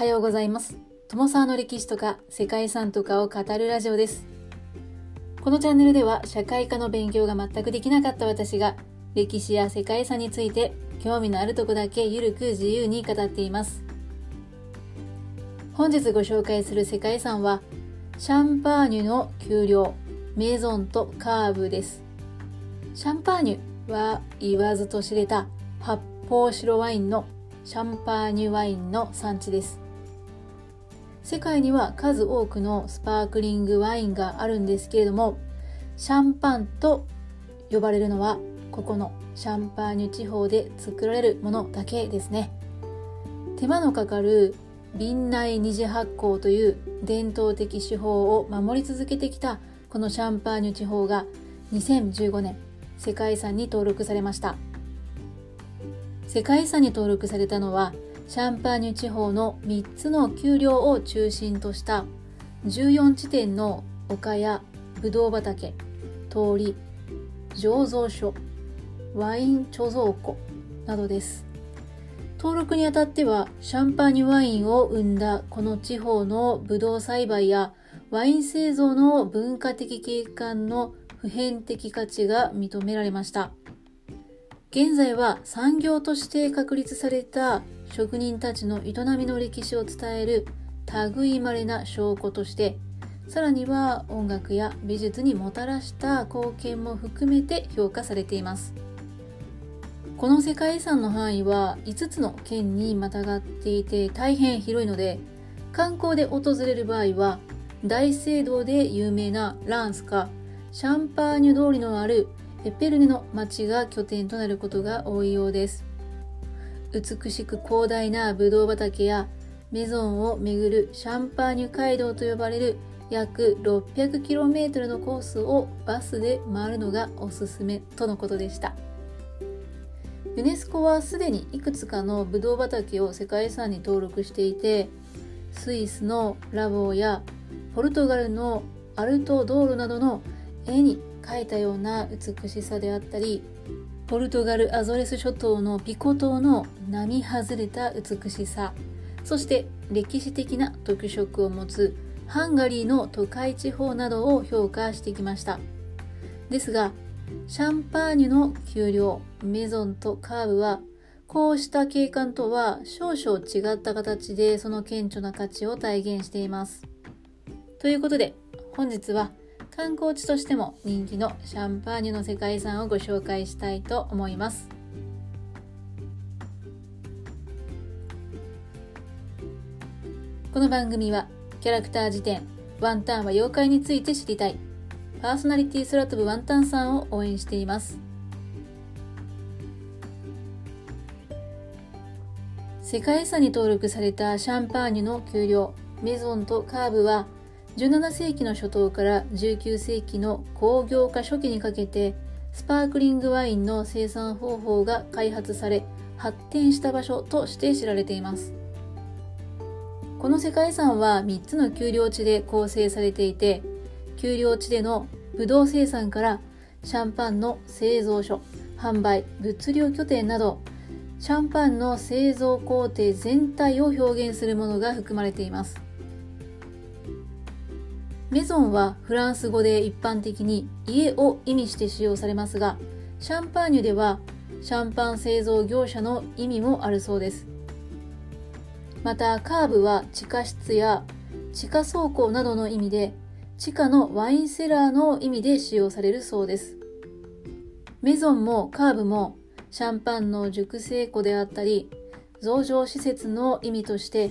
はようございます。友沢の歴史とか世界遺産とかを語るラジオです。このチャンネルでは社会科の勉強が全くできなかった私が歴史や世界遺産について興味のあるとこだけゆるく自由に語っています。本日ご紹介する世界遺産はシャンパーニュの丘陵メゾンとカーブです。シャンパーニュは言わずと知れた発泡白ワインのシャンパーニュワインの産地です。世界には数多くのスパークリングワインがあるんですけれどもシャンパンと呼ばれるのはここのシャンパーニュ地方で作られるものだけですね。手間のかかる瓶内二次発酵という伝統的手法を守り続けてきたこのシャンパーニュ地方が2015年世界遺産に登録されました。世界遺産に登録されたのはシャンパーニュ地方の3つの丘陵を中心とした14地点の丘やブドウ畑通り醸造所ワイン貯蔵庫などです。登録にあたってはシャンパーニュワインを生んだこの地方のブドウ栽培やワイン製造の文化的景観の普遍的価値が認められました。現在は産業として確立された職人たちの営みの歴史を伝える類まれな証拠としてさらには音楽や美術にもたらした貢献も含めて評価されています。この世界遺産の範囲は5つの県にまたがっていて大変広いので観光で訪れる場合は大聖堂で有名なランスかシャンパーニュ通りのあるエペルネの町が拠点となることが多いようです。美しく広大なブドウ畑やメゾンを巡るシャンパーニュ街道と呼ばれる約 600km のコースをバスで回るのがおすすめとのことでした。ユネスコはすでにいくつかのブドウ畑を世界遺産に登録していてスイスのラボーやポルトガルのアルトドールなどの絵に描いたような美しさであったりポルトガルアゾレス諸島のピコ島の並外れた美しさ。そして歴史的な特色を持つハンガリーの都会地方などを評価してきました。ですがシャンパーニュの丘陵メゾンとカーブはこうした景観とは少々違った形でその顕著な価値を体現しています。ということで本日は観光地としても人気のシャンパーニュの世界遺産をご紹介したいと思います。この番組はキャラクター辞典ワンタンは妖怪について知りたいパーソナリティ空飛ぶワンタンさんを応援しています。世界遺産に登録されたシャンパーニュの丘陵メゾンとカーブは17世紀の初頭から19世紀の工業化初期にかけてスパークリングワインの生産方法が開発され発展した場所として知られています。この世界遺産は3つの丘陵地で構成されていて丘陵地でのブドウ生産からシャンパンの製造所販売物流拠点などシャンパンの製造工程全体を表現するものが含まれています。メゾンはフランス語で一般的に家を意味して使用されますが、シャンパーニュではシャンパン製造業者の意味もあるそうです。また、カーブは地下室や地下倉庫などの意味で、地下のワインセラーの意味で使用されるそうです。メゾンもカーブもシャンパンの熟成庫であったり、増上施設の意味として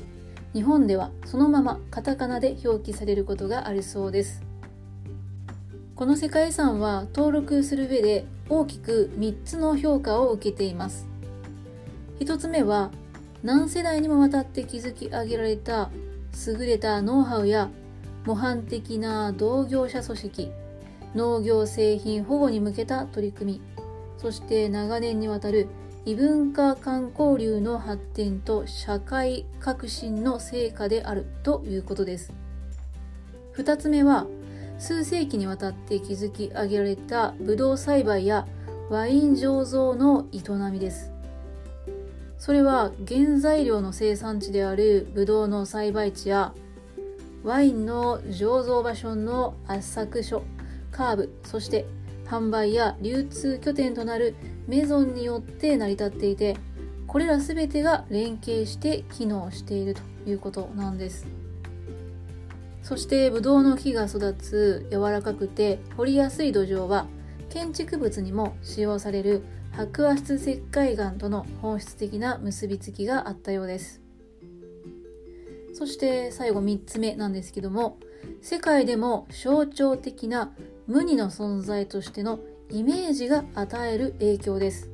日本ではそのままカタカナで表記されることがあるそうです。この世界遺産は登録する上で大きく3つの評価を受けています。1つ目は何世代にもわたって築き上げられた優れたノウハウや模範的な同業者組織農業製品保護に向けた取り組みそして長年にわたる異文化観光流の発展と社会革新の成果であるということです。2つ目は数世紀にわたって築き上げられたブドウ栽培やワイン醸造の営みです。それは原材料の生産地であるブドウの栽培地やワインの醸造場所の圧搾所カーブそして販売や流通拠点となるメゾンによって成り立っていてこれら全てが連携して機能しているということなんです。そしてブドウの木が育つ柔らかくて掘りやすい土壌は建築物にも使用される白亜質石灰岩との本質的な結びつきがあったようです。そして最後3つ目なんですけども世界でも象徴的な無二の存在としてのイメージが与える影響です。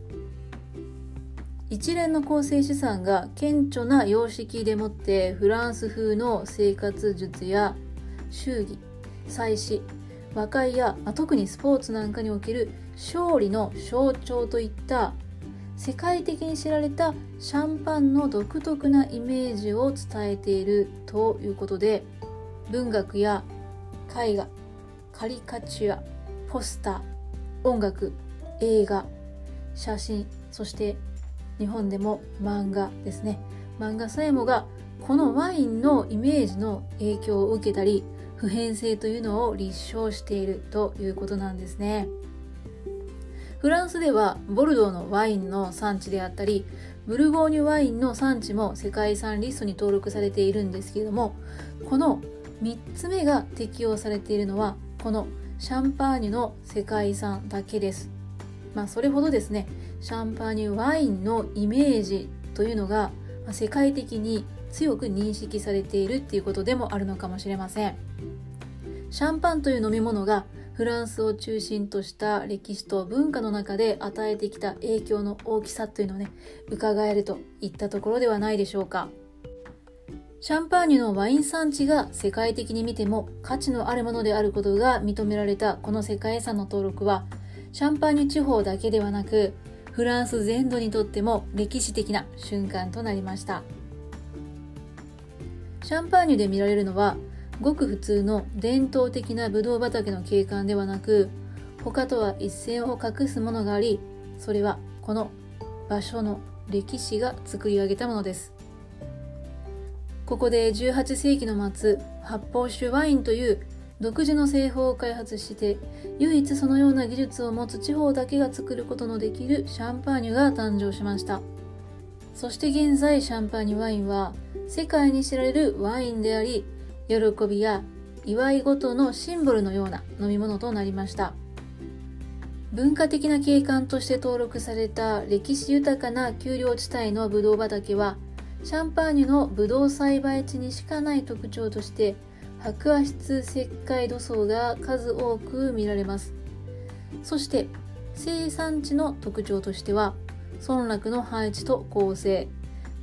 一連の構成資産が顕著な様式でもってフランス風の生活術や祝儀祭祀和解や、ま、特にスポーツなんかにおける勝利の象徴といった世界的に知られたシャンパンの独特なイメージを伝えているということで文学や絵画カリカチュアポスター音楽映画写真そして日本でも漫画ですね漫画さえもがこのワインのイメージの影響を受けたり普遍性というのを立証しているということなんですね。フランスではボルドーのワインの産地であったりブルゴーニュワインの産地も世界遺産リストに登録されているんですけれどもこの3つ目が適用されているのはこのシャンパーニュの世界遺産だけです。まあ、それほどですねシャンパーニュワインのイメージというのが世界的に強く認識されているっていうことでもあるのかもしれません。シャンパンという飲み物がフランスを中心とした歴史と文化の中で与えてきた影響の大きさというのをね伺えるといったところではないでしょうかシャンパーニュのワイン産地が世界的に見ても価値のあるものであることが認められたこの世界遺産の登録はシャンパーニュ地方だけではなくフランス全土にとっても歴史的な瞬間となりました。シャンパーニュで見られるのはごく普通の伝統的なブドウ畑の景観ではなく他とは一線を画すものがありそれはこの場所の歴史が作り上げたものです。ここで18世紀の末発泡酒ワインという独自の製法を開発して唯一そのような技術を持つ地方だけが作ることのできるシャンパーニュが誕生しました。そして現在シャンパーニュワインは世界に知られるワインであり喜びや祝い事のシンボルのような飲み物となりました。文化的な景観として登録された歴史豊かな丘陵地帯のブドウ畑はシャンパーニュのブドウ栽培地にしかない特徴として白亜質石灰土層が数多く見られます。そして生産地の特徴としては村落の配置と構成。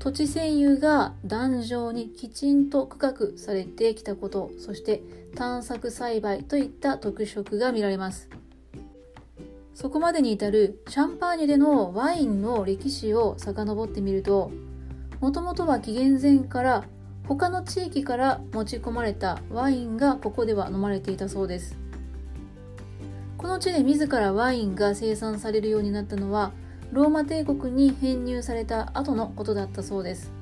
土地占有が壇上にきちんと区画されてきたこと。そして探索栽培といった特色が見られます。そこまでに至るシャンパーニュでのワインの歴史を遡ってみるともともとは紀元前から他の地域から持ち込まれたワインがここでは飲まれていたそうです。この地で自らワインが生産されるようになったのはローマ帝国に編入された後のことだったそうです。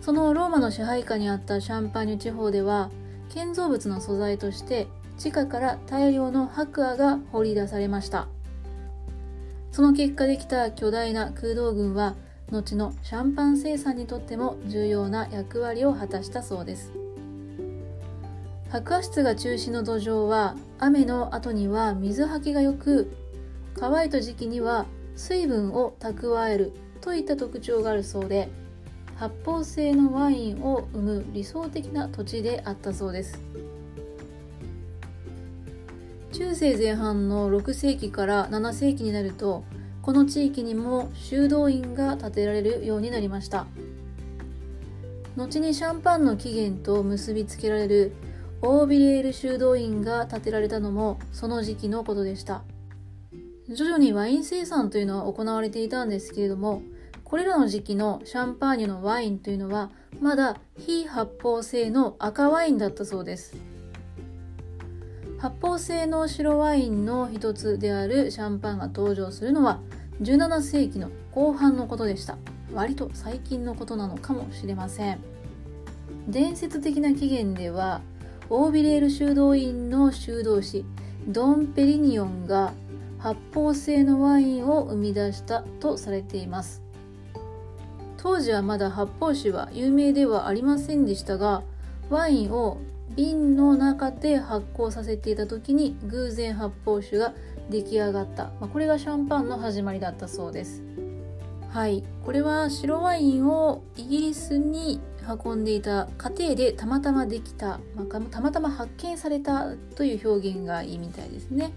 そのローマの支配下にあったシャンパーニュ地方では建造物の素材として地下から大量の白亜が掘り出されました。その結果できた巨大な空洞群は後のシャンパン生産にとっても重要な役割を果たしたそうです。白亜質が中心の土壌は雨の後には水はけが良く乾いた時期には水分を蓄えるといった特徴があるそうで発泡性のワインを生む理想的な土地であったそうです。中世前半の6世紀から7世紀になるとこの地域にも修道院が建てられるようになりました。後にシャンパンの起源と結びつけられるオービレール修道院が建てられたのもその時期のことでした。徐々にワイン生産というのは行われていたんですけれどもこれらの時期のシャンパーニュのワインというのはまだ非発泡性の赤ワインだったそうです。発泡性の白ワインの一つであるシャンパンが登場するのは17世紀の後半のことでした。割と最近のことなのかもしれません。伝説的な起源ではオービレール修道院の修道士ドン・ペリニオンが発泡性のワインを生み出したとされています。当時はまだ発泡酒は有名ではありませんでしたがワインを瓶の中で発酵させていた時に偶然発泡酒が出来上がった、まあ、これがシャンパンの始まりだったそうです。はい。これは白ワインをイギリスに運んでいた過程でたまたまできた、まあ、たまたま発見されたという表現がいいみたいですね。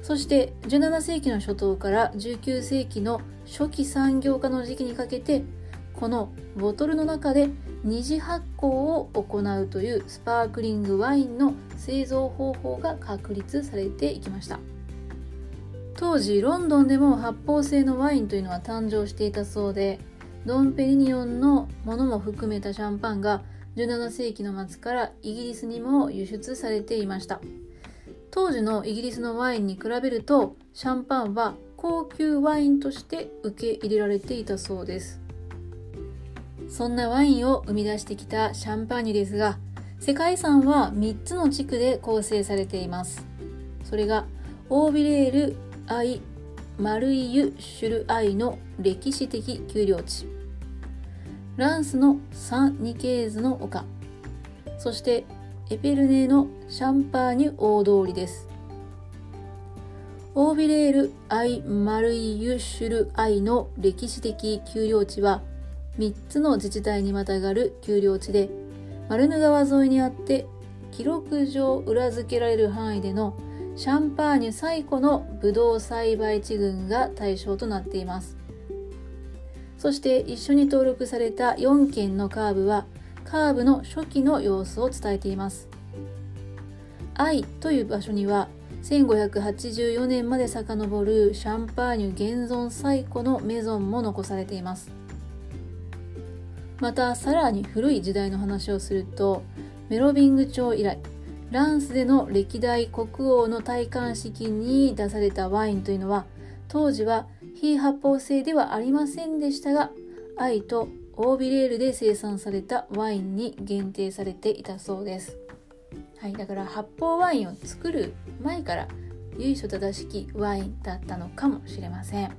そして17世紀の初頭から19世紀の初期産業化の時期にかけてこのボトルの中で二次発酵を行うというスパークリングワインの製造方法が確立されていきました。当時ロンドンでも発泡性のワインというのは誕生していたそうでドン・ペリニオンのものも含めたシャンパンが17世紀の末からイギリスにも輸出されていました。当時のイギリスのワインに比べるとシャンパンは高級ワインとして受け入れられていたそうです。そんなワインを生み出してきたシャンパーニュですが世界遺産は3つの地区で構成されています。それがオービレール・アイ・マルイユ・シュルアイの歴史的丘陵地。ランスのサン・ニケーズの丘。そしてエペルネのシャンパーニュ大通りです。オービレール・アイ・マルイユ・シュルアイの歴史的丘陵地は3つの自治体にまたがる丘陵地でマルヌ川沿いにあって記録上裏付けられる範囲でのシャンパーニュ最古のブドウ栽培地群が対象となっています。そして一緒に登録された4件のカーブはカーブの初期の様子を伝えています。愛という場所には1584年まで遡るシャンパーニュ現存最古のメゾンも残されています。またさらに古い時代の話をするとメロビング朝以来ランスでの歴代国王の戴冠式に出されたワインというのは当時は非発泡性ではありませんでしたが愛とオービレールで生産されたワインに限定されていたそうです。はい、だから発泡ワインを作る前から由緒正しきワインだったのかもしれません。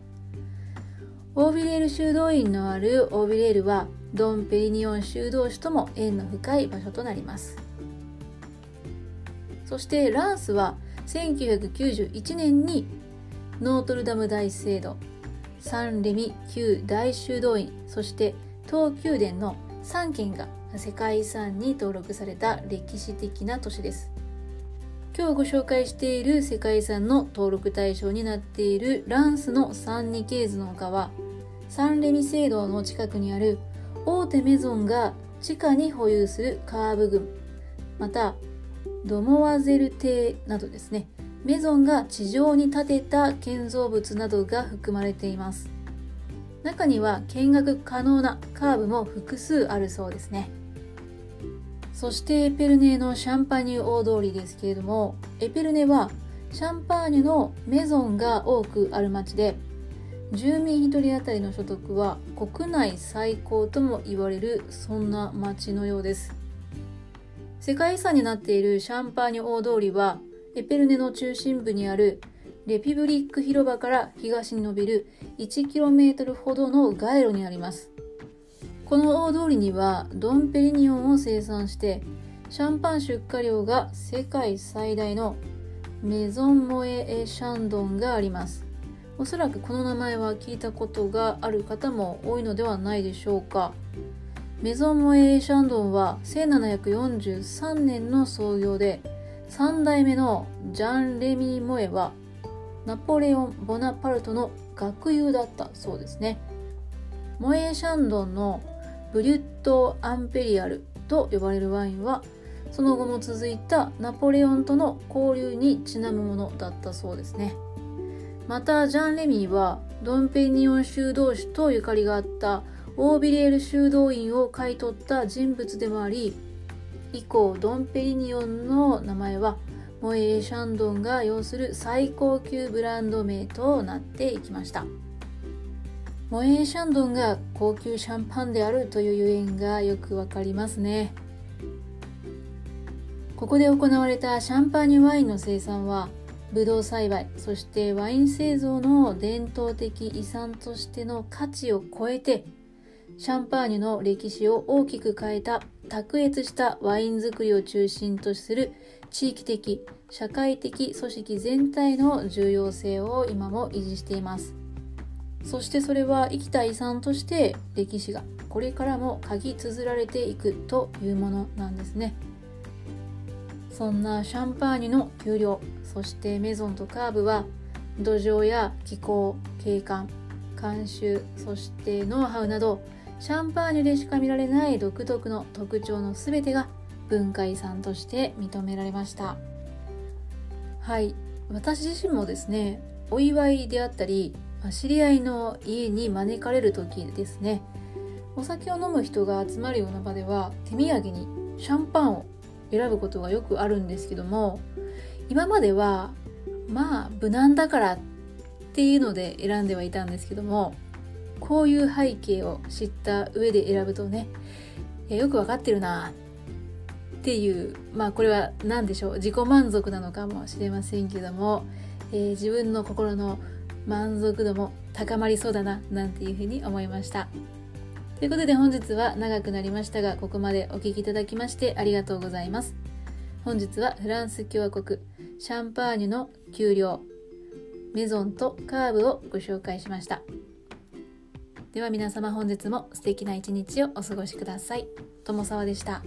オービレール修道院のあるオービレールはドン・ペリニオン修道士とも縁の深い場所となります。そしてランスは1991年にノートルダム大聖堂サンレミ旧大修道院そして東宮殿の3軒が世界遺産に登録された歴史的な都市です。今日ご紹介している世界遺産の登録対象になっているランスのサンニケーズの丘はサンレミ聖堂の近くにある大手メゾンが地下に保有するカーブ群またドモワゼル邸などですね。メゾンが地上に建てた建造物などが含まれています。中には見学可能なカーブも複数あるそうですね。そしてエペルネのシャンパーニュ大通りですけれどもエペルネはシャンパーニュのメゾンが多くある町で住民1人当たりの所得は国内最高とも言われるそんな町のようです。世界遺産になっているシャンパーニュ大通りはエペルネの中心部にあるレピブリック広場から東に伸びる 1km ほどの街路にあります。この大通りにはドン・ペリニオンを生産してシャンパン出荷量が世界最大のメゾン・モエ・エ・シャンドンがあります。おそらくこの名前は聞いたことがある方も多いのではないでしょうか。メゾンモエ・シャンドンは1743年の創業で3代目のジャン・レミー・モエはナポレオン・ボナパルトの学友だったそうですね。モエ・シャンドンのブリュット・アンペリアルと呼ばれるワインはその後も続いたナポレオンとの交流にちなむものだったそうですね。またジャン・レミーはドン・ペニオン修道士とゆかりがあった。オービレール修道院を買い取った人物でもあり以降ドン・ペリニオンの名前はモエ・シャンドンが要する最高級ブランド名となっていきました。モエ・シャンドンが高級シャンパンであるというゆえんがよくわかりますね。ここで行われたシャンパーニュワインの生産はブドウ栽培そしてワイン製造の伝統的遺産としての価値を超えてシャンパーニュの歴史を大きく変えた卓越したワイン作りを中心とする地域的社会的組織全体の重要性を今も維持しています。そしてそれは生きた遺産として歴史がこれからも書き綴られていくというものなんですね。そんなシャンパーニュの給料そしてメゾンとカーブは土壌や気候景観慣習そしてノウハウなどシャンパーニュでしか見られない独特の特徴の全てが文化遺産として認められました。はい。私自身もですねお祝いであったり知り合いの家に招かれる時ですね。お酒を飲む人が集まるような場では手土産にシャンパンを選ぶことがよくあるんですけども今まではまあ無難だからっていうので選んではいたんですけどもこういう背景を知った上で選ぶとねよくわかってるなっていうまあこれは何でしょう自己満足なのかもしれませんけども、えー、自分の心の満足度も高まりそうだななんていうふうに思いました。ということで本日は長くなりましたがここまでお聴きいただきましてありがとうございます本日はフランス共和国シャンパーニュの丘陵メゾンとカーブをご紹介しましたでは皆様本日も素敵な一日をお過ごしください。友沢でした。